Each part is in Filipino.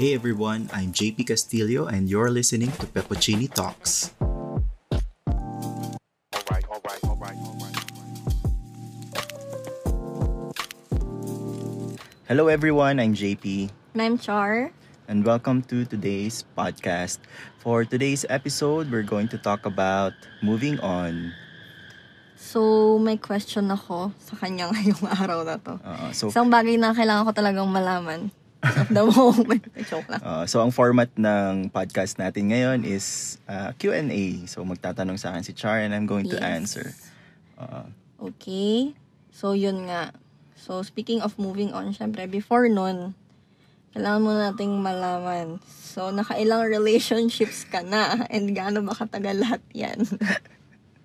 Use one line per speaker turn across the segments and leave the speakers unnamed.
Hey everyone, I'm JP Castillo and you're listening to Peppuccini Talks.
Alright, alright, alright, alright.
Hello everyone, I'm JP
And I'm Char.
and welcome to today's podcast. For today's episode, we're going to talk about moving on.
So, may question ako sa kanya ngayong araw na to.
Uh, so,
Isang bagay na kailangan ko talagang malaman. At the moment. Joke lang.
uh, so ang format ng podcast natin ngayon is uh, Q&A. So magtatanong sa akin si Char and I'm going to
Yes.
answer. Uh,
Okay. So, yun nga. So, speaking of moving on, syempre, before nun, kailangan mo nating malaman. So, nakailang relationships ka na and gaano ba katagal lahat yan?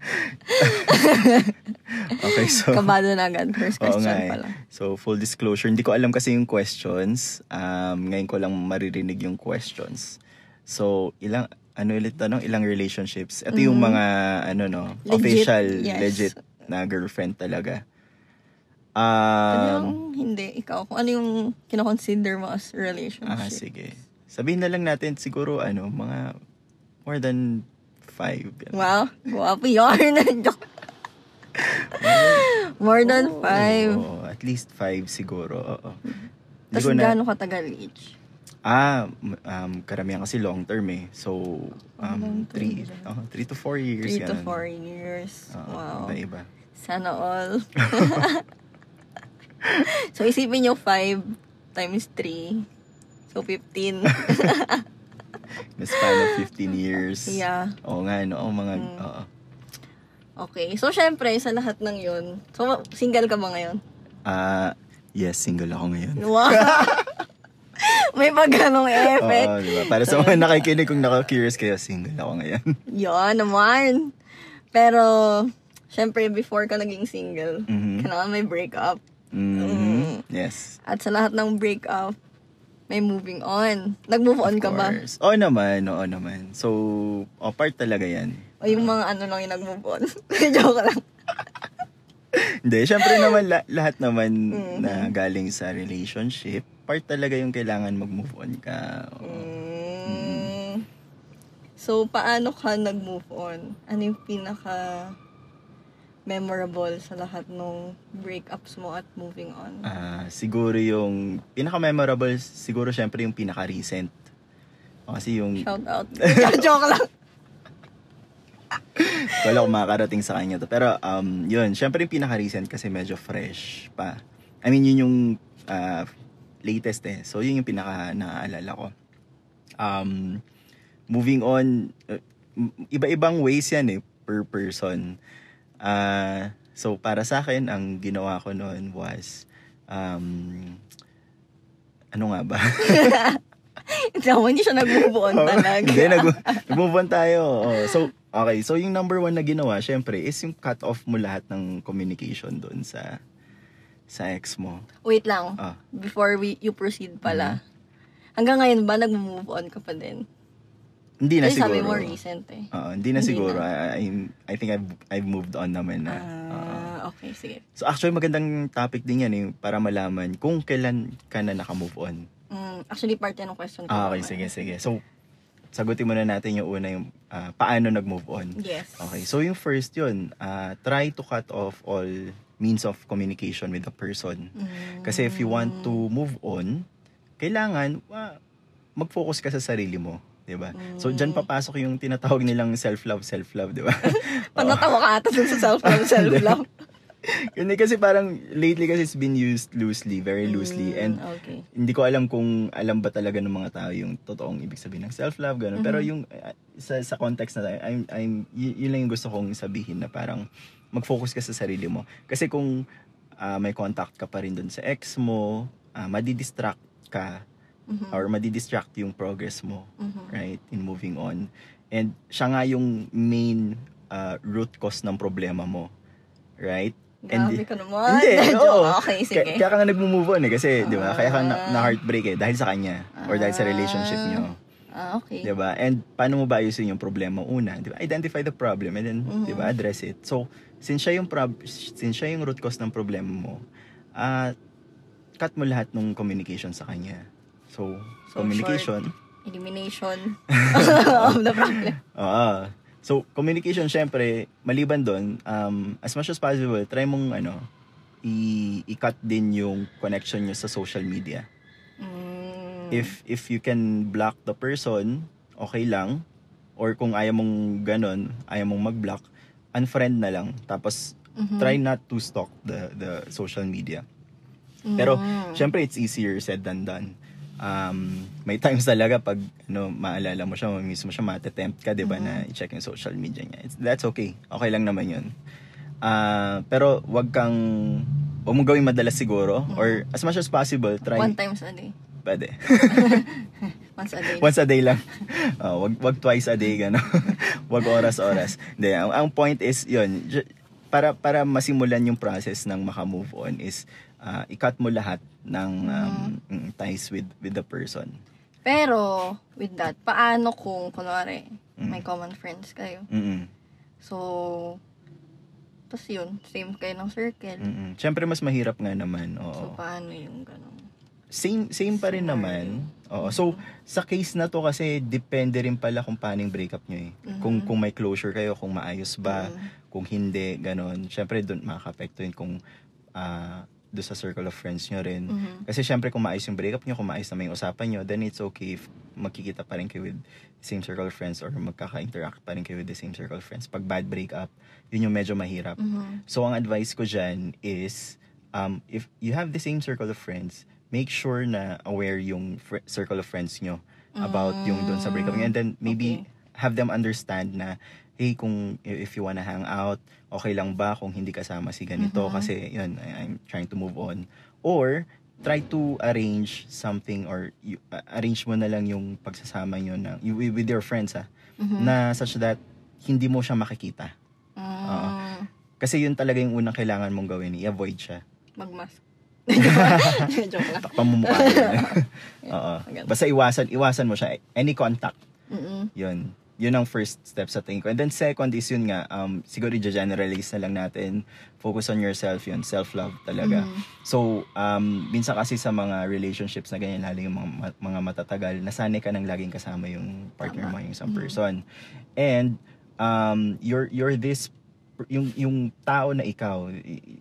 okay, so...
Kabado na agad. First question
nga eh.
pa lang.
So, full disclosure, hindi ko alam kasi yung questions. Um, ngayon ko lang maririnig yung questions. So, ilang, ano ulit tanong, ilang relationships? Ito yung mga, ano no.
Legit,
official,
yes.
legit na girlfriend talaga.
Pwede lang,
Um,
hindi, ikaw. Kung ano yung kinoconsider mo as relationship.
ah, sige. Sabihin na lang natin, siguro, ano, mga more than five. ganun.
Wow, guwapo yarn. Joke. More than
Oo,
five.
oo, at least five siguro, oo.
Tapos
na-
gaano katagal each?
Ah, um, karamihan kasi long term eh. So, um,
Long term
three,
din.
oh, three to four years.
Three to
ganun.
four years.
Oo,
wow.
Iba-iba.
Sana all. so, isipin nyo five times three. So, 15.
Na span of 15 years.
yeah.
Oo nga, no? Oo, mga,
Mm.
oo.
Okay. So, syempre, sa lahat ng yun. So, single ka ba ngayon?
Ah, yes, single ako ngayon.
Wow. May pag ganong effect.
Oo, diba? Para sa mga nakikinig, kung naka-curious kayo, single ako ngayon.
Yan naman. Pero, syempre, before ka naging single,
Mhm.
kailangan may breakup.
Mhm. Yes.
At sa lahat ng breakup, may moving on. Nag-move on ka ba?
Oo naman, oo naman. So, oh, part talaga yan.
O yung mga ano lang yung nag-move on? Joke lang.
Hindi, syempre naman la- lahat naman
Mhm.
na galing sa relationship, part talaga yung kailangan mag-move on ka. Oo.
Mm. So, paano ka nag-move on? Ano yung pinaka memorable sa lahat ng breakups mo at moving on?
Ah, siguro yung pinaka-memorable, siguro syempre yung pinaka-recent. O, Kasi yung,
Shout out. Joke lang.
wala akong makakarating sa kanya to. Pero, um, yun, syempre yung pinaka-recent kasi medyo fresh pa. I mean, yun yung ah, latest eh. So, yun yung pinaka-naaalala ko. Um, moving on, uh, iba-ibang ways yan eh, per person. Ah, so, para sa akin, ang ginawa ko noon was, um, ano nga ba?
Ako, hindi siya nag-move on talaga.
Hindi, nag- nag-move on tayo. Oh, so, okay. So, yung number one na ginawa, syempre, is yung cut off mo lahat ng communication doon sa sa ex mo.
Wait lang.
Ah.
Before we you proceed pala. Hanggang ngayon ba nag-move on ka pa din?
Hindi na
Kasi
siguro.
sabi mo recent eh.
Oo, hindi na
Hindi
siguro.
na.
I, I, I think I've, I've moved on naman na. Oo.
Ah, okay, sige.
So, actually, magandang topic din yan eh, para malaman kung kailan ka na nakamove on.
Mm, actually, part yan ng question ko.
Ah, okay,
naman.
sige, sige. So, sagutin muna natin yung una yung ah, paano nag-move on.
Yes.
Okay, so yung first yun, ah, try to cut off all means of communication with the person.
Mm.
Kasi if you want to move on, kailangan wa- mag-focus ka sa sarili mo. 'Di ba? So diyan papasok yung tinatawag nilang self-love, self-love, 'di ba?
Pag natawa ka ata dun sa self-love, self-love.
Hindi kasi parang lately kasi it's been used loosely, very loosely and
Mm, okay.
hindi ko alam kung alam ba talaga ng mga tao yung totoong ibig sabihin ng self-love, ganun. Pero
Mm-hmm.
yung uh, sa, sa context na I'm, I'm, y- yun lang yung gusto kong sabihin na parang mag-focus ka sa sarili mo. Kasi kung ah, may contact ka pa rin dun sa ex mo, ah, madidistract ka
Mhm.
or madidistract yung progress mo,
Mhm.
right, in moving on. And siya nga yung main ah, root cause ng problema mo, right?
Grabe ka naman.
Hindi, oo.
Okay,
Kaya,
sige.
kaya ka nga nag-move on eh. Kasi, di ba? Kaya ka na,
Ah.
na-heartbreak eh. Dahil sa kanya. Or dahil sa relationship
Ah.
nyo.
Ah, okay.
Di ba? And paano mo ba ayusin yung problema? Una, di ba? Identify the problem and then,
Mhm.
di ba? Address it. So, since siya yung, prob- since siya yung root cause ng problema mo, ah cut mo lahat ng communication sa kanya. So,
So,
communication.
Elimination of the problem.
Oo. So, communication, syempre, maliban doon, um, as much as possible, try mong, ano, i- i-cut din yung connection nyo sa social media.
Mm.
If, if you can block the person, okay lang. Or kung ayaw mong ganon, ayaw mong mag-block, unfriend na lang. Tapos,
Mhm.
try not to stalk the, the social media. Pero,
Mm.
syempre, it's easier said than done. Um, may times talaga pag ano, maalala mo siya, mismo siya matetempt ka, di ba, na i-check yung social media niya. It's, that's okay. Okay lang naman yun. Ah, pero wag kang, wag mong gawin madalas siguro, or as much as possible, try,
One times a day.
pwede.
Once a day.
Once a day lang. Oh, wag, wag twice a day, gano. wag oras-oras. Hindi, ang, ang point is, yun, para, para masimulan yung process ng maka-move on is, ah, i-cut mo lahat ng um, mm, ties with with the person.
Pero, with that, paano kung, kunwari,
Mm.
may common friends kayo?
Mm-mm.
So, tapos yun, same kayo ng circle.
Mm-mm. Siyempre, mas mahirap nga naman.
So,
Oo.
paano yung ganun?
Same, same pa rin
Scenario.
naman. Oo. So, sa case na to kasi, depende rin pala kung paano yung breakup nyo eh. Kung,
Mhm.
kung may closure kayo, kung maayos ba,
Mm.
kung hindi, ganon. Siyempre, doon makaka-apekto yun kung ah doon sa circle of friends nyo rin.
Mhm.
Kasi syempre, kung maayos yung breakup nyo, kung maayos naman yung usapan nyo, then it's okay if magkikita pa rin kayo with same circle of friends or magkaka-interact pa rin kayo with the same circle of friends. Pag bad breakup, yun yung medyo mahirap.
Mhm.
So, ang advice ko dyan is, um, if you have the same circle of friends, make sure na aware yung fr- circle of friends nyo about yung doon sa breakup nyo. And then, maybe
Okay.
have them understand na, hey, kung if you wanna hang out, okay lang ba kung hindi kasama si ganito?
Mhm.
Kasi, yun, I- I'm trying to move on. Or, try to arrange something or you, uh, arrange mo na lang yung pagsasama nyo na, you, with your friends, ah,
Mhm.
na such that hindi mo siya makikita.
Mm.
Kasi yun talaga yung unang kailangan mong gawin, i-avoid siya.
Magmask. Joke lang.
Takpan mo mukha niya. Oo. Basta iwasan, iwasan mo siya. Any contact,
Mm-mm.
yun. Yun ang first step sa tingin ko. And then second is yun nga, um, siguro i-generalize na lang natin. Focus on yourself yun. Self-love talaga.
Mhm.
So, um, minsan kasi sa mga relationships na ganyan, lalo yung mga, mga matatagal, nasanay ka nang laging kasama yung partner mo,
Tama.
yung isang
Mhm.
person. And, um, you're, you're this, yung, yung tao na ikaw,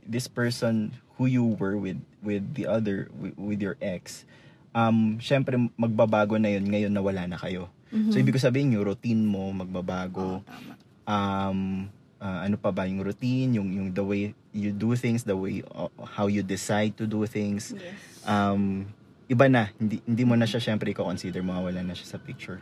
this person who you were with, with the other, with, with your ex, um, syempre magbabago na yun ngayon na wala na kayo.
Mhm.
So, ibig ko sabihin, yung routine mo magbabago.
Tama.
um uh, ano pa ba yung routine? Yung yung the way you do things the way uh, how you decide to do things.
Yes.
um iba na. Hindi hindi mo na siya syempre i-consider. Mawawala na siya sa picture.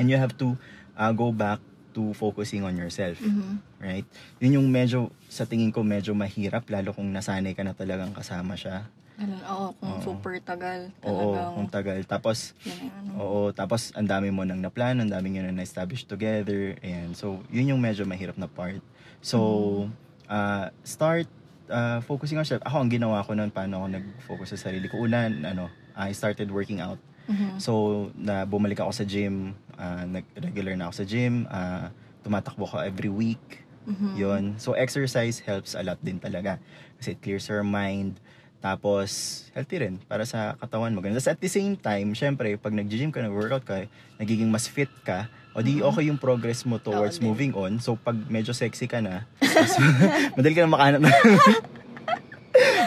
And you have to uh, go back to focusing on yourself
Mhm.
right? Yun yung medyo sa tingin ko medyo mahirap. Lalo kung nasanay ka na talagang kasama siya
Ganun, oo, kung
Oo.
super tagal,
oo
talagang,
kung tagal tapos
yun ang ano.
Oo, tapos ang dami mo nang naplano, ang dami nyo na na-establish together. Ayan. So, yun yung medyo mahirap na part. So, uh, start uh, focusing on yourself. Ako, ang ginawa ko noon, paano ako nag-focus sa sarili ko. Una, ano, I started working out.
Mhm.
So, na bumalik ako sa gym, uh, nag-regular na ako sa gym, uh, tumatakbo ko every week.
Mhm.
Yun. So, exercise helps a lot din talaga. Kasi it clears your mind. Tapos, healthy rin para sa katawan mo. Ganun. Tapos at the same time, syempre, pag nag-gym ka, nag-workout ka, nagiging mas fit ka, o di okay yung progress mo towards
Oo din.
moving on. So, pag medyo sexy ka na, mas, madali ka na makahanap na.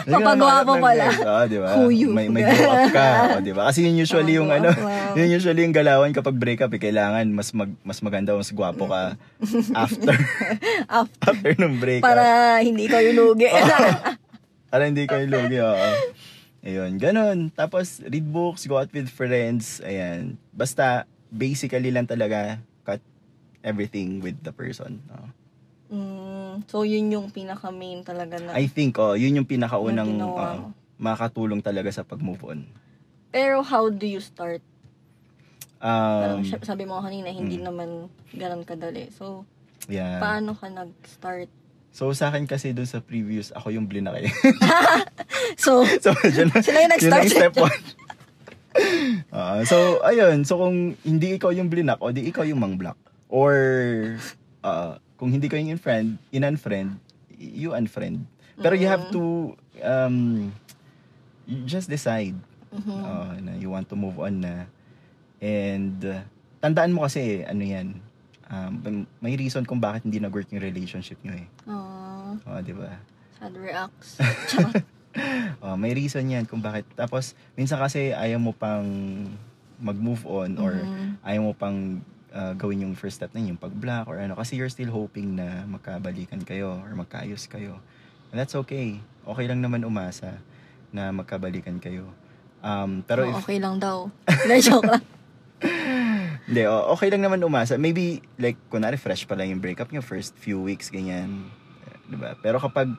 Ka
Papagwapo pala.
Oo, di ba? May, may glow up ka. O, di ba? Kasi yun usually yung ano, yun usually yung galawan kapag breakup, eh, kailangan mas mag, mas maganda, mas gwapo ka after
After,
after ng breakup.
para hindi ko yung lugi.
Para hindi kayo lugi, oo. Ayun, ganun. Tapos, read books, go out with friends, ayan. Basta, basically lang talaga, cut everything with the person. oo.
mm, so, yun yung pinaka-main talaga na.
I think, oh, yun yung pinakaunang
Na ginawa
makatulong talaga sa pag-move on.
Pero how do you start?
Um,
sabi mo kanina, hindi
mm.
naman ganun kadali. So,
yeah.
paano ka nag-start?
So, sa akin kasi dun sa previous, ako yung blinaki.
So,
so, yun,
Sila yung
yun
nag-start.
step one. Ah, so, ayun. So, kung hindi ikaw yung blinak, o di ikaw yung mang-block. Or, ah, kung hindi ko yung in-friend, in-unfriend, you unfriend. Pero you have to, um, you just decide.
Mhm.
Oo, na you want to move on na. And uh, tandaan mo kasi, ano yan, um, may reason kung bakit hindi nag-work yung relationship nyo eh. Oo, di ba?
sad reacts.
Oh, may reason yan kung bakit. Tapos, minsan kasi ayaw mo pang mag-move on or
Mhm.
ayaw mo pang uh, gawin yung first step na yun, yung pag-block or ano. Kasi you're still hoping na magkabalikan kayo or magkaayos kayo. And that's okay. Okay lang naman umasa na magkabalikan kayo. Um, pero
Oh,
if,
okay lang daw. Hindi, joke lang.
Hindi, okay lang naman umasa. Maybe, like, kunwari fresh pa lang yung breakup nyo, first few weeks, ganyan. Diba? Pero kapag,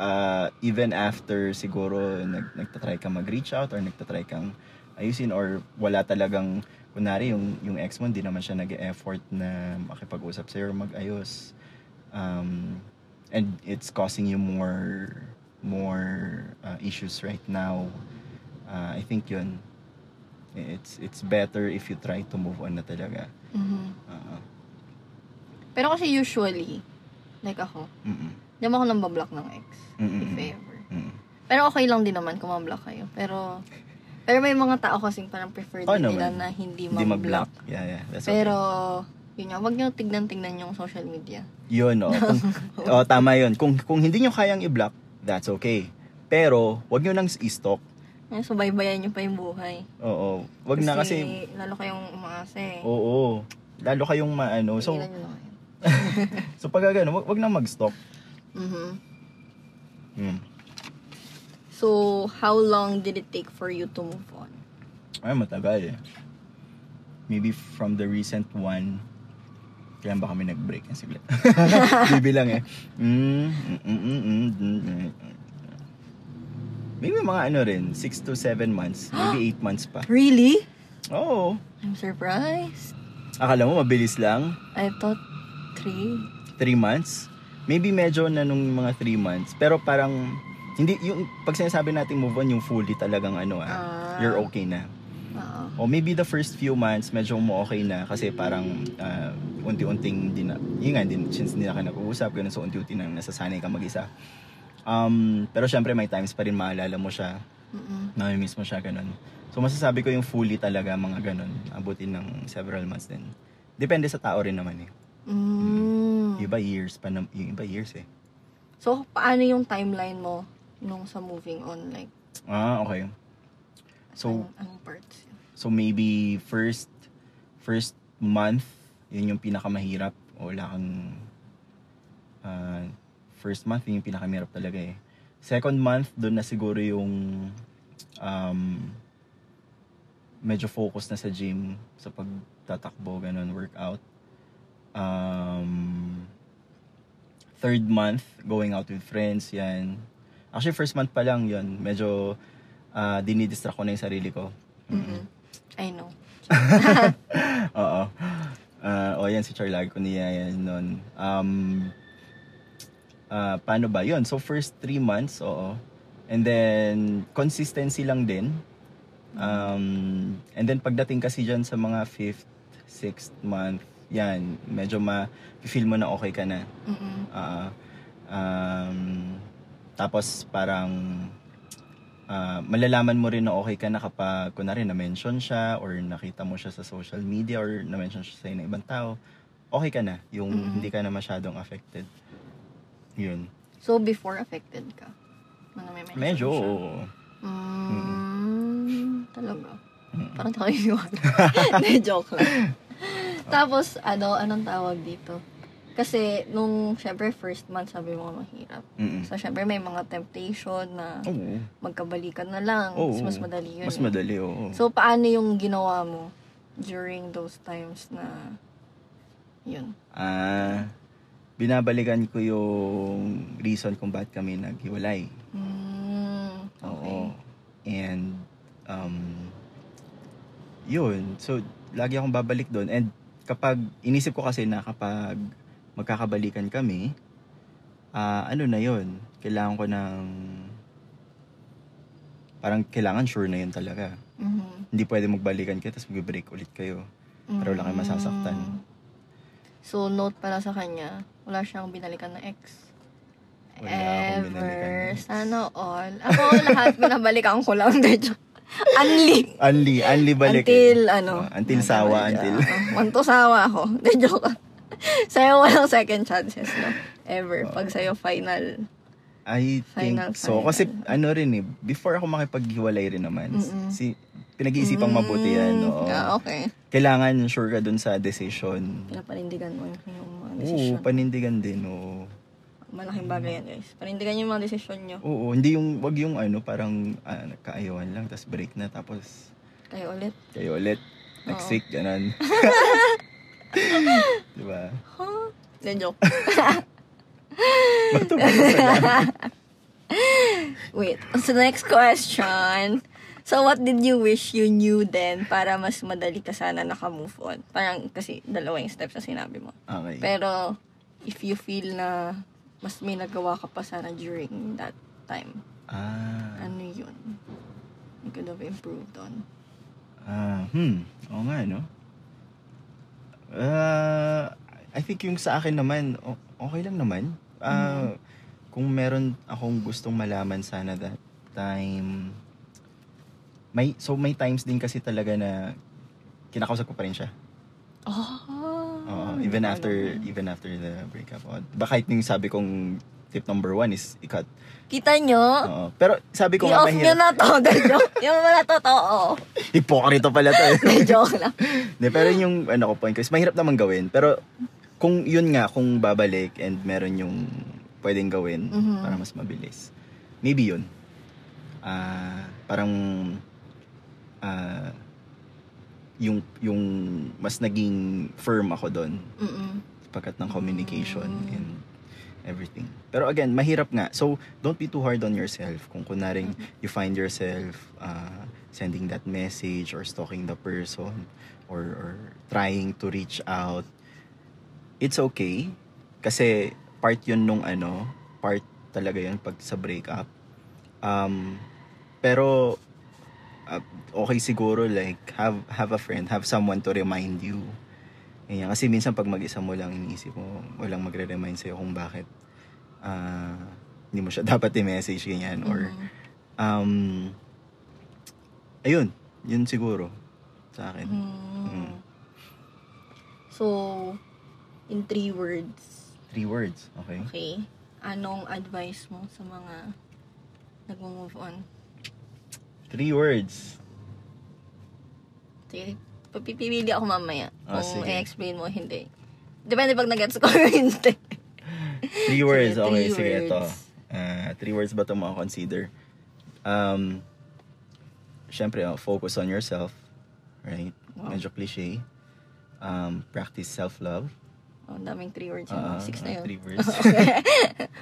uh, even after siguro, nag, nagtatry kang mag-reach out or nagtatry kang ayusin or wala talagang, kunwari yung, yung ex mo, hindi naman siya nag-effort na makipag-usap sa'yo or mag-ayos. Um, and it's causing you more, more uh, issues right now. Uh, I think yun, it's it's better if you try to move on na talaga.
Mhm.
Oo.
Pero kasi usually, like ako,
Mm-mm.
hindi mo ako nang bablock ng ex.
Mm-mm.
If ever.
Mm-mm.
Pero okay lang din naman kung ma-block kayo. Pero, pero may mga tao kasing parang prefer
Oo
din nila na hindi,
Hindi
ma-block.
mag-block. Yeah, yeah. That's
Pero,
okay.
yun nga, wag nyo tignan-tignan yung social media.
Yun, oh. Kung, oh, tama yun. Kung, kung hindi nyo kayang i-block, that's okay. Pero, wag nyo nang i-stalk.
Ay, so, baybayan nyo pa yung buhay.
Oo. Wag na kasi,
lalo kayong umaasa eh.
oo. Lalo kayong maano. So,
Tigilan nyo na kayo.
so pag gano'n, wag, wag na mag-stalk.
Mhm.
Hmm.
So, how long did it take for you to move on?
Ay, matagal eh. Maybe from the recent one, kaya ba kami nag-break yan siglit? Bibilang eh. Mm, mm, mm, mm, mm, mm, mm. Maybe mga ano rin, 6 to 7 months, maybe 8 months pa.
Really?
Oo.
I'm surprised.
Akala mo mabilis lang?
I thought three.
3 months? Maybe medyo na nung mga 3 months. Pero parang, hindi, yung pag sinasabi natin move on, yung fully talagang ano ah,
Ah.
you're okay na.
Oo.
O maybe the first few months, medyo mo okay na kasi parang ah, unti-unting din na, yun nga, din, since hindi na kayo nag-uusap, ganun, so unti-unti na nasasanay ka mag-isa. Um, pero syempre may times pa rin maalala mo siya,
Mm-mm.
namimiss mo siya, ganun. So masasabi ko yung fully talaga, mga ganun, abutin ng several months din. Depende sa tao rin naman eh.
Mm.
Iba years pa, na, yung iba years eh.
So, paano yung timeline mo nung sa moving on? Like,
Ah, okay. So,
anong parts?
So maybe first first month, yun yung pinakamahirap. O wala kang ah, first month, yun yung pinakamahirap talaga eh. Second month, doon na siguro yung um, medyo focus na sa gym, sa pagtatakbo, ganun, workout. Um, third month, going out with friends, yan. Actually, first month pa lang yun. Medyo uh, dinidistract ko na yung sarili ko.
Mhm. I know.
Oo. Ah, o yan, si Char lagi ko niya yan nun. Um, ah, paano ba? Yun, so first three months, oo. And then, consistency lang din. Um, and then, pagdating kasi dyan sa mga fifth, sixth month, yan, medyo ma-feel mo na okay ka na.
Mm-mm.
Ah, um, tapos parang ah, malalaman mo rin na okay ka na kapag kunwari na-mention siya or nakita mo siya sa social media or na-mention siya sa ng ibang tao, okay ka na. Yung
Mhm.
hindi ka na masyadong affected. Yun.
So, before affected ka? Nung may
Medyo, oo.
Mm, talaga.
Mm.
Parang tayo yung Hindi, joke lang. Tapos, ano, anong tawag dito? Kasi, nung, syempre, first month, sabi mo mahirap.
Mm-mm.
So, syempre, may mga temptation na
Oo.
magkabalikan na lang.
Oo.
Mas, mas madali yun.
Mas
eh.
madali, oo.
So, paano yung ginawa mo during those times na, yun?
Ah, binabalikan ko yung reason kung bakit kami naghiwalay.
Mm, okay.
Oo. And, um, yun. So, lagi akong babalik doon. And kapag, inisip ko kasi na kapag magkakabalikan kami, ah ano na yun, kailangan ko ng, parang kailangan sure na yun talaga.
Mhm.
Hindi pwede magbalikan kayo, tapos mag-break ulit kayo. Pero wala kayong masasaktan.
So, note pala sa kanya, wala siyang binalikan na ex.
Wala
Ever. Sana all. Ako lahat binabalikan ko lang. Joke. Unli.
Unli, unli balik.
Until, ano.
Ah, until sawa, until.
Oh, Wanto sawa ako. De, joke. Sa'yo walang second chances, no? Ever. Pag sa'yo final.
I think
Final,
so.
final.
Kasi ano rin eh, before ako makipaghiwalay rin naman,
Mm-mm.
si pinag-iisipang mabuti yan. Oo.
Ah, okay.
Kailangan sure ka dun sa decision.
Pinapanindigan mo yung mga
Oo, panindigan din. Oo.
Malaking bagay yan, guys. Panindigan yung mga desisyon nyo.
Oo, hindi yung, wag yung ano, parang ah, nagkaayawan lang, tapos break na, tapos
Kayo ulit.
kayo ulit. Next
Oo.
week, ganun. diba?
Huh? De, joke.
Bato ba sa
Wait. So, the next question. So, what did you wish you knew then para mas madali ka sana naka-move on? Parang, kasi dalawa yung steps na sinabi mo.
Okay.
Pero, if you feel na mas may nagawa ka pa sana during that time,
Ah,
ano yun? You could have improved on.
ah, hmm. Oo nga, no? Ah, I think yung sa akin naman, okay lang naman. Ah, Kung meron akong gustong malaman sana that time, may, so may times din kasi talaga na kinakausap ko pa rin siya.
Oh,
Oo, even after even after the breakup. Oh, ba kahit yung sabi kong tip number one is ikat.
Kita nyo?
Oo. Pero sabi ko nga
I-off nyo
mahirap.
na to. De, joke. Yung wala totoo.
Hipokrito pala to eh.
Joke lang.
De, pero yung ano ko point ko is mahirap naman gawin. Pero kung yun nga, kung babalik and meron yung pwedeng gawin
Mhm.
para mas mabilis. Maybe yun. Ah, parang ah, yung yung mas naging firm ako doon
Mm-mm.
pagkat ng communication
Mm.
and everything. Pero again, mahirap nga. So, don't be too hard on yourself. Kung kunaring you find yourself uh, sending that message or stalking the person or, or trying to reach out, it's okay. Kasi part yun nung ano, part talaga yun pag sa breakup. Um, pero uh, okay siguro like have have a friend, have someone to remind you. Ganyan. Kasi minsan pag mag-isa mo lang iniisip mo, walang magre-remind sa'yo kung bakit ah, hindi mo siya dapat i-message ganyan or
Mhm.
um ayun, yun siguro sa akin.
Mm.
Mm.
So, in three words,
Three words, okay?
okay, anong advice mo sa mga nagmo-move on?
Three words.
Sige, papipili ako mamaya
Ah,
kung
sige.
i-explain mo hindi. Depende pag nag-gets ko or hindi.
Three words,
Sige,
okay,
three
sige, ito.
words.
Ah, three words ba ito mga consider? Um, Siyempre, oh, focus on yourself, right?
Wow.
Medyo cliche. Um, practice self-love.
Oh, ang daming three words yun.
Ah,
Six na
ah,
yun.
three words.
okay.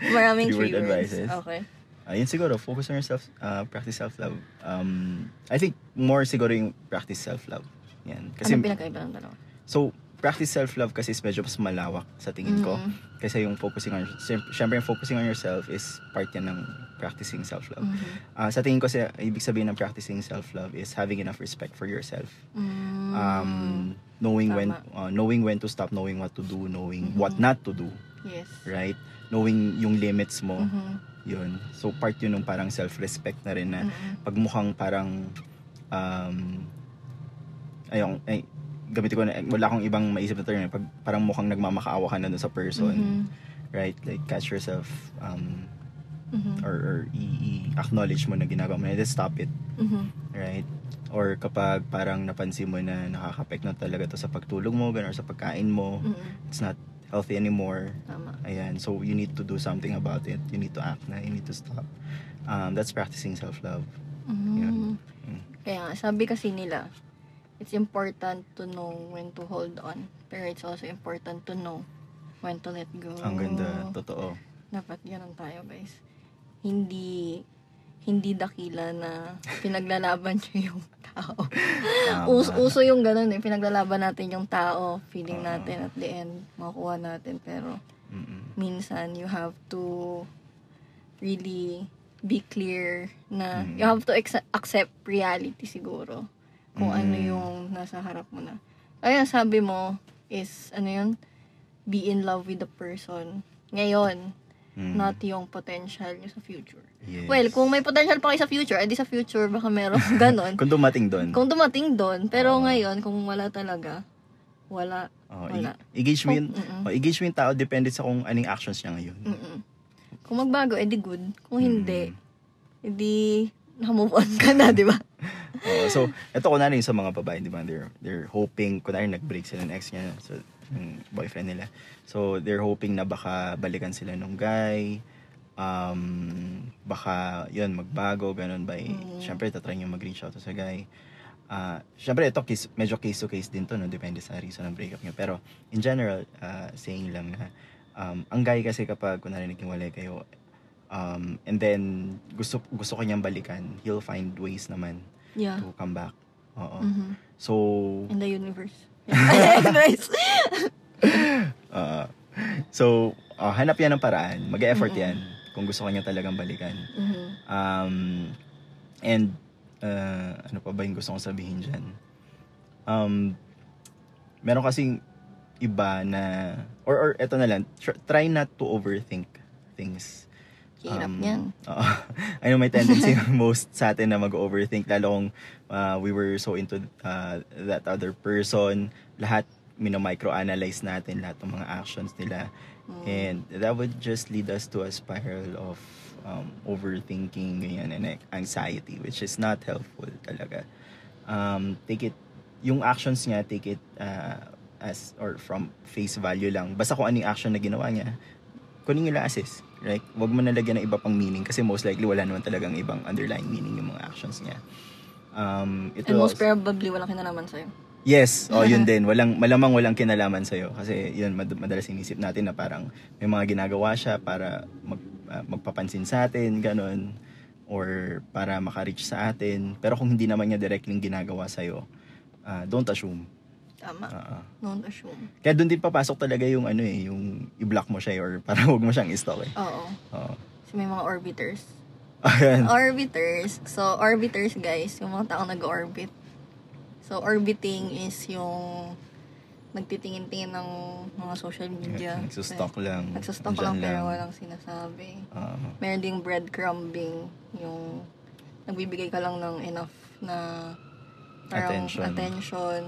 Maraming
Three-word
three, words.
advices.
Okay.
Ayun siguro, focus on yourself, uh, practice self-love. Um, I think more siguro yung practice self-love. Yan. Kasi,
Anong pinagkaiba ng dalawa?
so, practice self-love kasi is medyo mas malawak sa tingin ko.
Mhm.
Kasi yung focusing on, syem- syempre yung focusing on yourself is part yan ng practicing self-love.
Mhm.
Ah, sa tingin ko, sa, ibig sabihin ng practicing self-love is having enough respect for yourself.
Mm.
Um, knowing when
Tama.
uh, knowing when to stop, knowing what to do, knowing
Mhm.
what not to do,
yes.
right? Knowing yung limits mo.
Mhm.
Yun. So part yun ng parang self-respect na rin na
Mhm.
pag mukhang parang um ayong ay gamitin ko na wala akong ibang maisip na term eh. pag parang mukhang nagmamakaawa ka na dun sa person
Mhm.
right like catch yourself um
Mhm.
or, or i-acknowledge mo na ginagawa mo na let's stop it
Mhm.
right or kapag parang napansin mo na nakaka-affect na talaga to sa pagtulog mo ganun or sa pagkain mo
Mhm.
it's not healthy anymore
Tama.
Ayan, so you need to do something about it. You need to act na, you need to stop. Um, that's practicing self-love.
Mhm.
Mm.
Kaya sabi kasi nila, it's important to know when to hold on. Pero it's also important to know when to let go.
Ang ganda, totoo.
Dapat ganun tayo, guys. Hindi hindi dakila na pinaglalaban nyo yung tao. Us, uso yung ganun eh. Pinaglalaban natin yung tao. Feeling
Oo.
natin at the end, makukuha natin. Pero
Mm-mm.
minsan, you have to really be clear na
Mm.
you have to ex- accept reality siguro. Kung ano
Mm.
yung nasa harap mo na. Kaya sabi mo is, ano yun? Be in love with the person. Ngayon,
Mm.
not yung potential nyo sa future.
Yes.
Well, kung may potential pa kayo sa future, edi sa future baka meron ganon.
Kung dumating doon.
kung dumating doon, pero
Oo.
ngayon, kung wala talaga, wala.
Oh,
wala.
i- i-gauge mo yung, oh, mo yung tao depende sa kung anong actions niya ngayon.
Mm-mm. Kung magbago, edi good. Kung hindi,
Mm.
edi na-move on ka na, di ba?
Oo, so, ito kunwari yung sa mga babae, di ba? They're, they're hoping, kunwari nag-break sila ng ex niya, so, yung boyfriend nila. So, they're hoping na baka balikan sila nung guy, um, baka, yun, magbago, ganun by,
Mm.
syempre, tatry nyo mag-reach out sa guy. Ah, syempre, ito, case, medyo case to case din to, no? Depende sa reason ng breakup nyo. Pero, in general, ah, saying lang na, um, ang guy kasi kapag, kunwari naghiwalay kayo, um, and then, gusto, gusto ko niyang balikan, he'll find ways naman
Yeah.
to come back. Oo.
Mhm.
So,
In the universe. Anyways.
uh, so, uh, hanap yan ng paraan. Mag-effort
Mm-mm.
yan kung gusto kanya talagang balikan.
Mhm.
Um, and, uh, ano pa ba yung gusto kong sabihin dyan? Um, meron kasing iba na, or, or eto na lang, tr- try not to overthink things.
Hirap
Um,
yan.
Oo. I know may tendency most sa atin na mag-overthink lalo kung uh, we were so into uh, that other person. Lahat mino-microanalyze natin lahat ng mga actions nila.
Mm.
And that would just lead us to a spiral of um, overthinking ganyan, and anxiety which is not helpful talaga. Um, take it, yung actions niya, take it uh, as or from face value lang. Basta kung anong action na ginawa niya, kunin nyo lang assist. Right? Huwag mo nalagyan ng iba pang meaning kasi most likely wala naman talagang ibang underlying meaning yung mga actions niya. Um, it
And most
also-
probably, walang kinalaman sa'yo.
Yes, oh yun din. Walang malamang walang kinalaman sa kasi yun mad- madalas inisip natin na parang may mga ginagawa siya para mag, ah, magpapansin sa atin, ganun or para maka-reach sa atin. Pero kung hindi naman niya directly ginagawa sa ah don't assume.
Tama.
Ah, ah.
Don't assume.
Kaya doon din papasok talaga yung ano eh, yung i-block mo siya or para wag mo siyang i-stalk eh.
Oo.
Oo.
Kasi may mga orbiters.
Ayan.
Orbiters. So, orbiters, guys, yung mga taong nag-orbit. So, orbiting is yung nagtitingin-tingin ng mga social media.
Nagsustalk lang.
Nagsustalk
Andyan
lang pero walang sinasabi.
Ah,
Meron ding breadcrumbing, yung nagbibigay ka lang ng enough na parang
Attention.
attention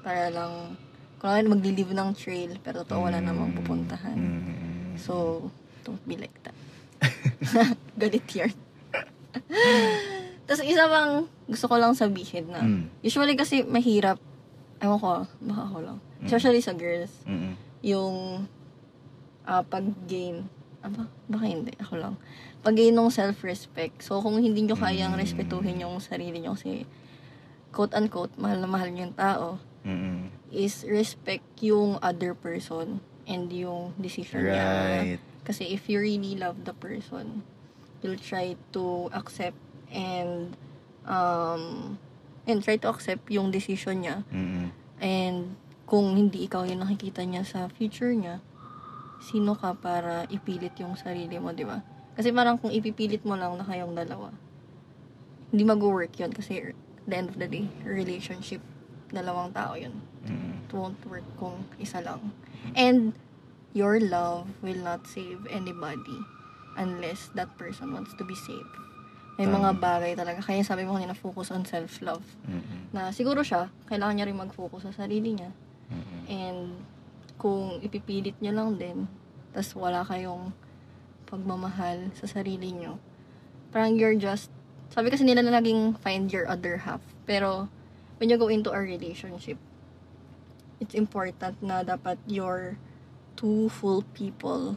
para lang kung ano magli-leave ng trail pero to wala namang pupuntahan.
mm,
So, don't be like that. Galit yarn. Tapos isa pang gusto ko lang sabihin na,
Mm.
usually kasi mahirap, ewan ko, ah, baka ako lang.
Mm.
Especially sa girls,
mm,
yung ah, pag-gain, aba, baka hindi, ako lang. Pag-gain ng self-respect. So, kung hindi nyo kayang
Mm.
respetuhin yung sarili nyo kasi, quote-unquote, mahal na mahal nyo yung tao,
mm,
is respect yung other person and yung decision niya.
Right.
Kasi if you really love the person, you'll try to accept and um and try to accept yung decision niya.
Mm,
And kung hindi ikaw yung nakikita niya sa future niya, sino ka para ipilit yung sarili mo, di ba? Kasi parang kung ipipilit mo lang na kayong dalawa, hindi mag-work yun kasi at the end of the day, relationship, dalawang tao yun.
mm,
It won't work kung isa lang. And your love will not save anybody unless that person wants to be saved. May
Tama.
mga bagay talaga. Kaya sabi mo kanina, focus on self-love.
mm,
Na siguro siya, kailangan niya rin mag-focus sa sarili niya.
mm,
And kung ipipilit niyo lang din, tas wala kayong pagmamahal sa sarili niyo, parang you're just, sabi kasi nila na laging find your other half. Pero, when you go into a relationship, it's important na dapat you're two full people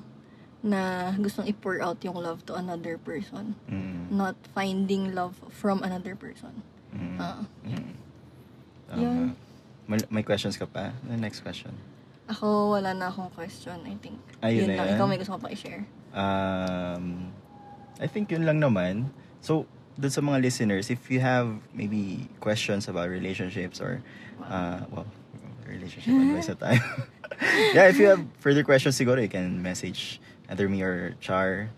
na gustong i-pour out yung love to another person.
mm,
Not finding love from another person.
mm,
Ah.
mm. Tama.
Yun.
May- May questions ka pa? The next question.
Ako, wala na akong question, I think.
Ayun
Yun
na
lang.
yan.
Ikaw may gusto ko pa i-share.
Um, I think yun lang naman. So, dun sa mga listeners, if you have maybe questions about relationships or, uh, well, relationship advice na tayo. yeah, if you have further questions, siguro you can message either me or Char.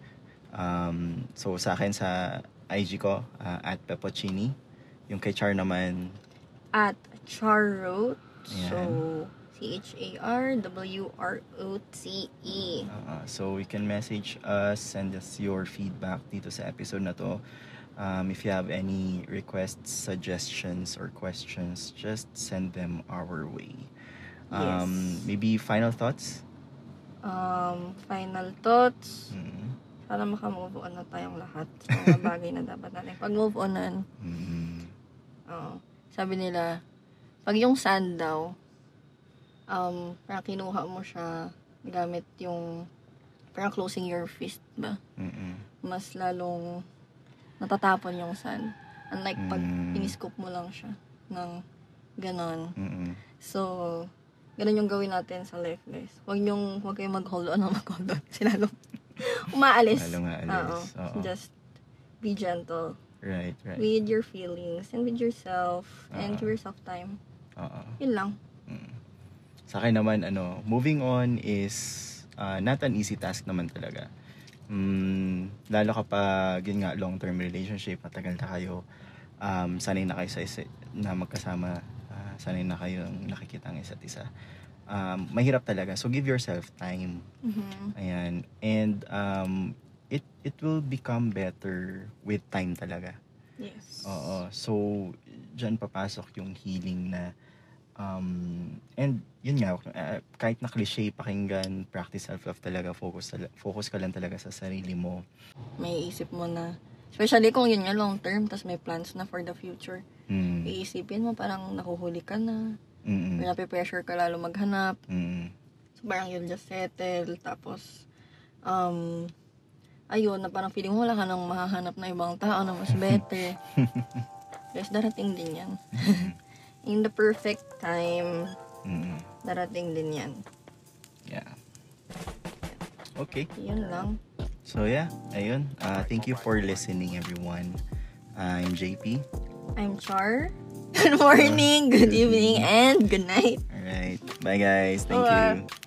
Um, so, sa akin sa IG ko, uh, at Pepocini. Yung kay Char naman,
At Charrote. So,
Yan.
C-H-A-R-W-R-O-T-E.
Uh, so you can message us, send us your feedback dito sa episode na to. Um, if you have any requests, suggestions, or questions, just send them our way. Um,
Yes.
Maybe final thoughts?
Um, final thoughts.
Mm.
Para makamove on na tayong lahat sa mga bagay na dapat natin. Pag move onan,
Mm.
Oo. Sabi nila, pag yung sand daw, um, parang kinuha mo siya gamit yung, parang closing your fist ba?
Mm-mm.
Mas lalong natatapon yung sand. Unlike pag
Mm.
piniscoop mo lang siya ng ganon.
Mm-mm.
So, ganun yung gawin natin sa life, guys. Huwag yung, huwag kayong mag-hold on ng mag-hold on. Kasi lalong umaalis.
Lalo nga alis.
Oo.
Oo.
Just be gentle
Right, right.
with your feelings and with yourself and
Ah.
give yourself time.
Oo.
Yun lang.
Mm. Sa akin naman, ano, moving on is uh, not an easy task naman talaga. Mm, lalo kapag, yun nga, long-term relationship, matagal na kayo, um, sanay na kayo sa isa, na magkasama, uh, sanay na kayong nakikita ang isa't isa. Um, mahirap talaga. So, give yourself time.
Mhm.
Ayan. And, um, it, it will become better with time talaga.
Yes.
Oo. So, dyan papasok yung healing na um, and yun nga, uh, kahit na cliche pakinggan, practice self-love talaga, focus, focus ka lang talaga sa sarili mo.
May isip mo na, especially kung yun nga long term, tas may plans na for the future.
Mm.
Iisipin mo parang nahuhuli ka na,
Mm.
or nape-pressure ka lalo maghanap.
Mm.
So parang you'll just settle, tapos, um, ayun, na parang feeling mo wala ka nang mahahanap na ibang tao na mas better. Guys, darating din yan. In the perfect time,
Mm.
darating din yan.
Yeah. Okay.
Yun lang.
So yeah, ayun. Uh, thank you for listening everyone. I'm JP.
I'm Char. Good morning, good evening, and good night.
Alright. Bye guys. Thank
Bye.
you.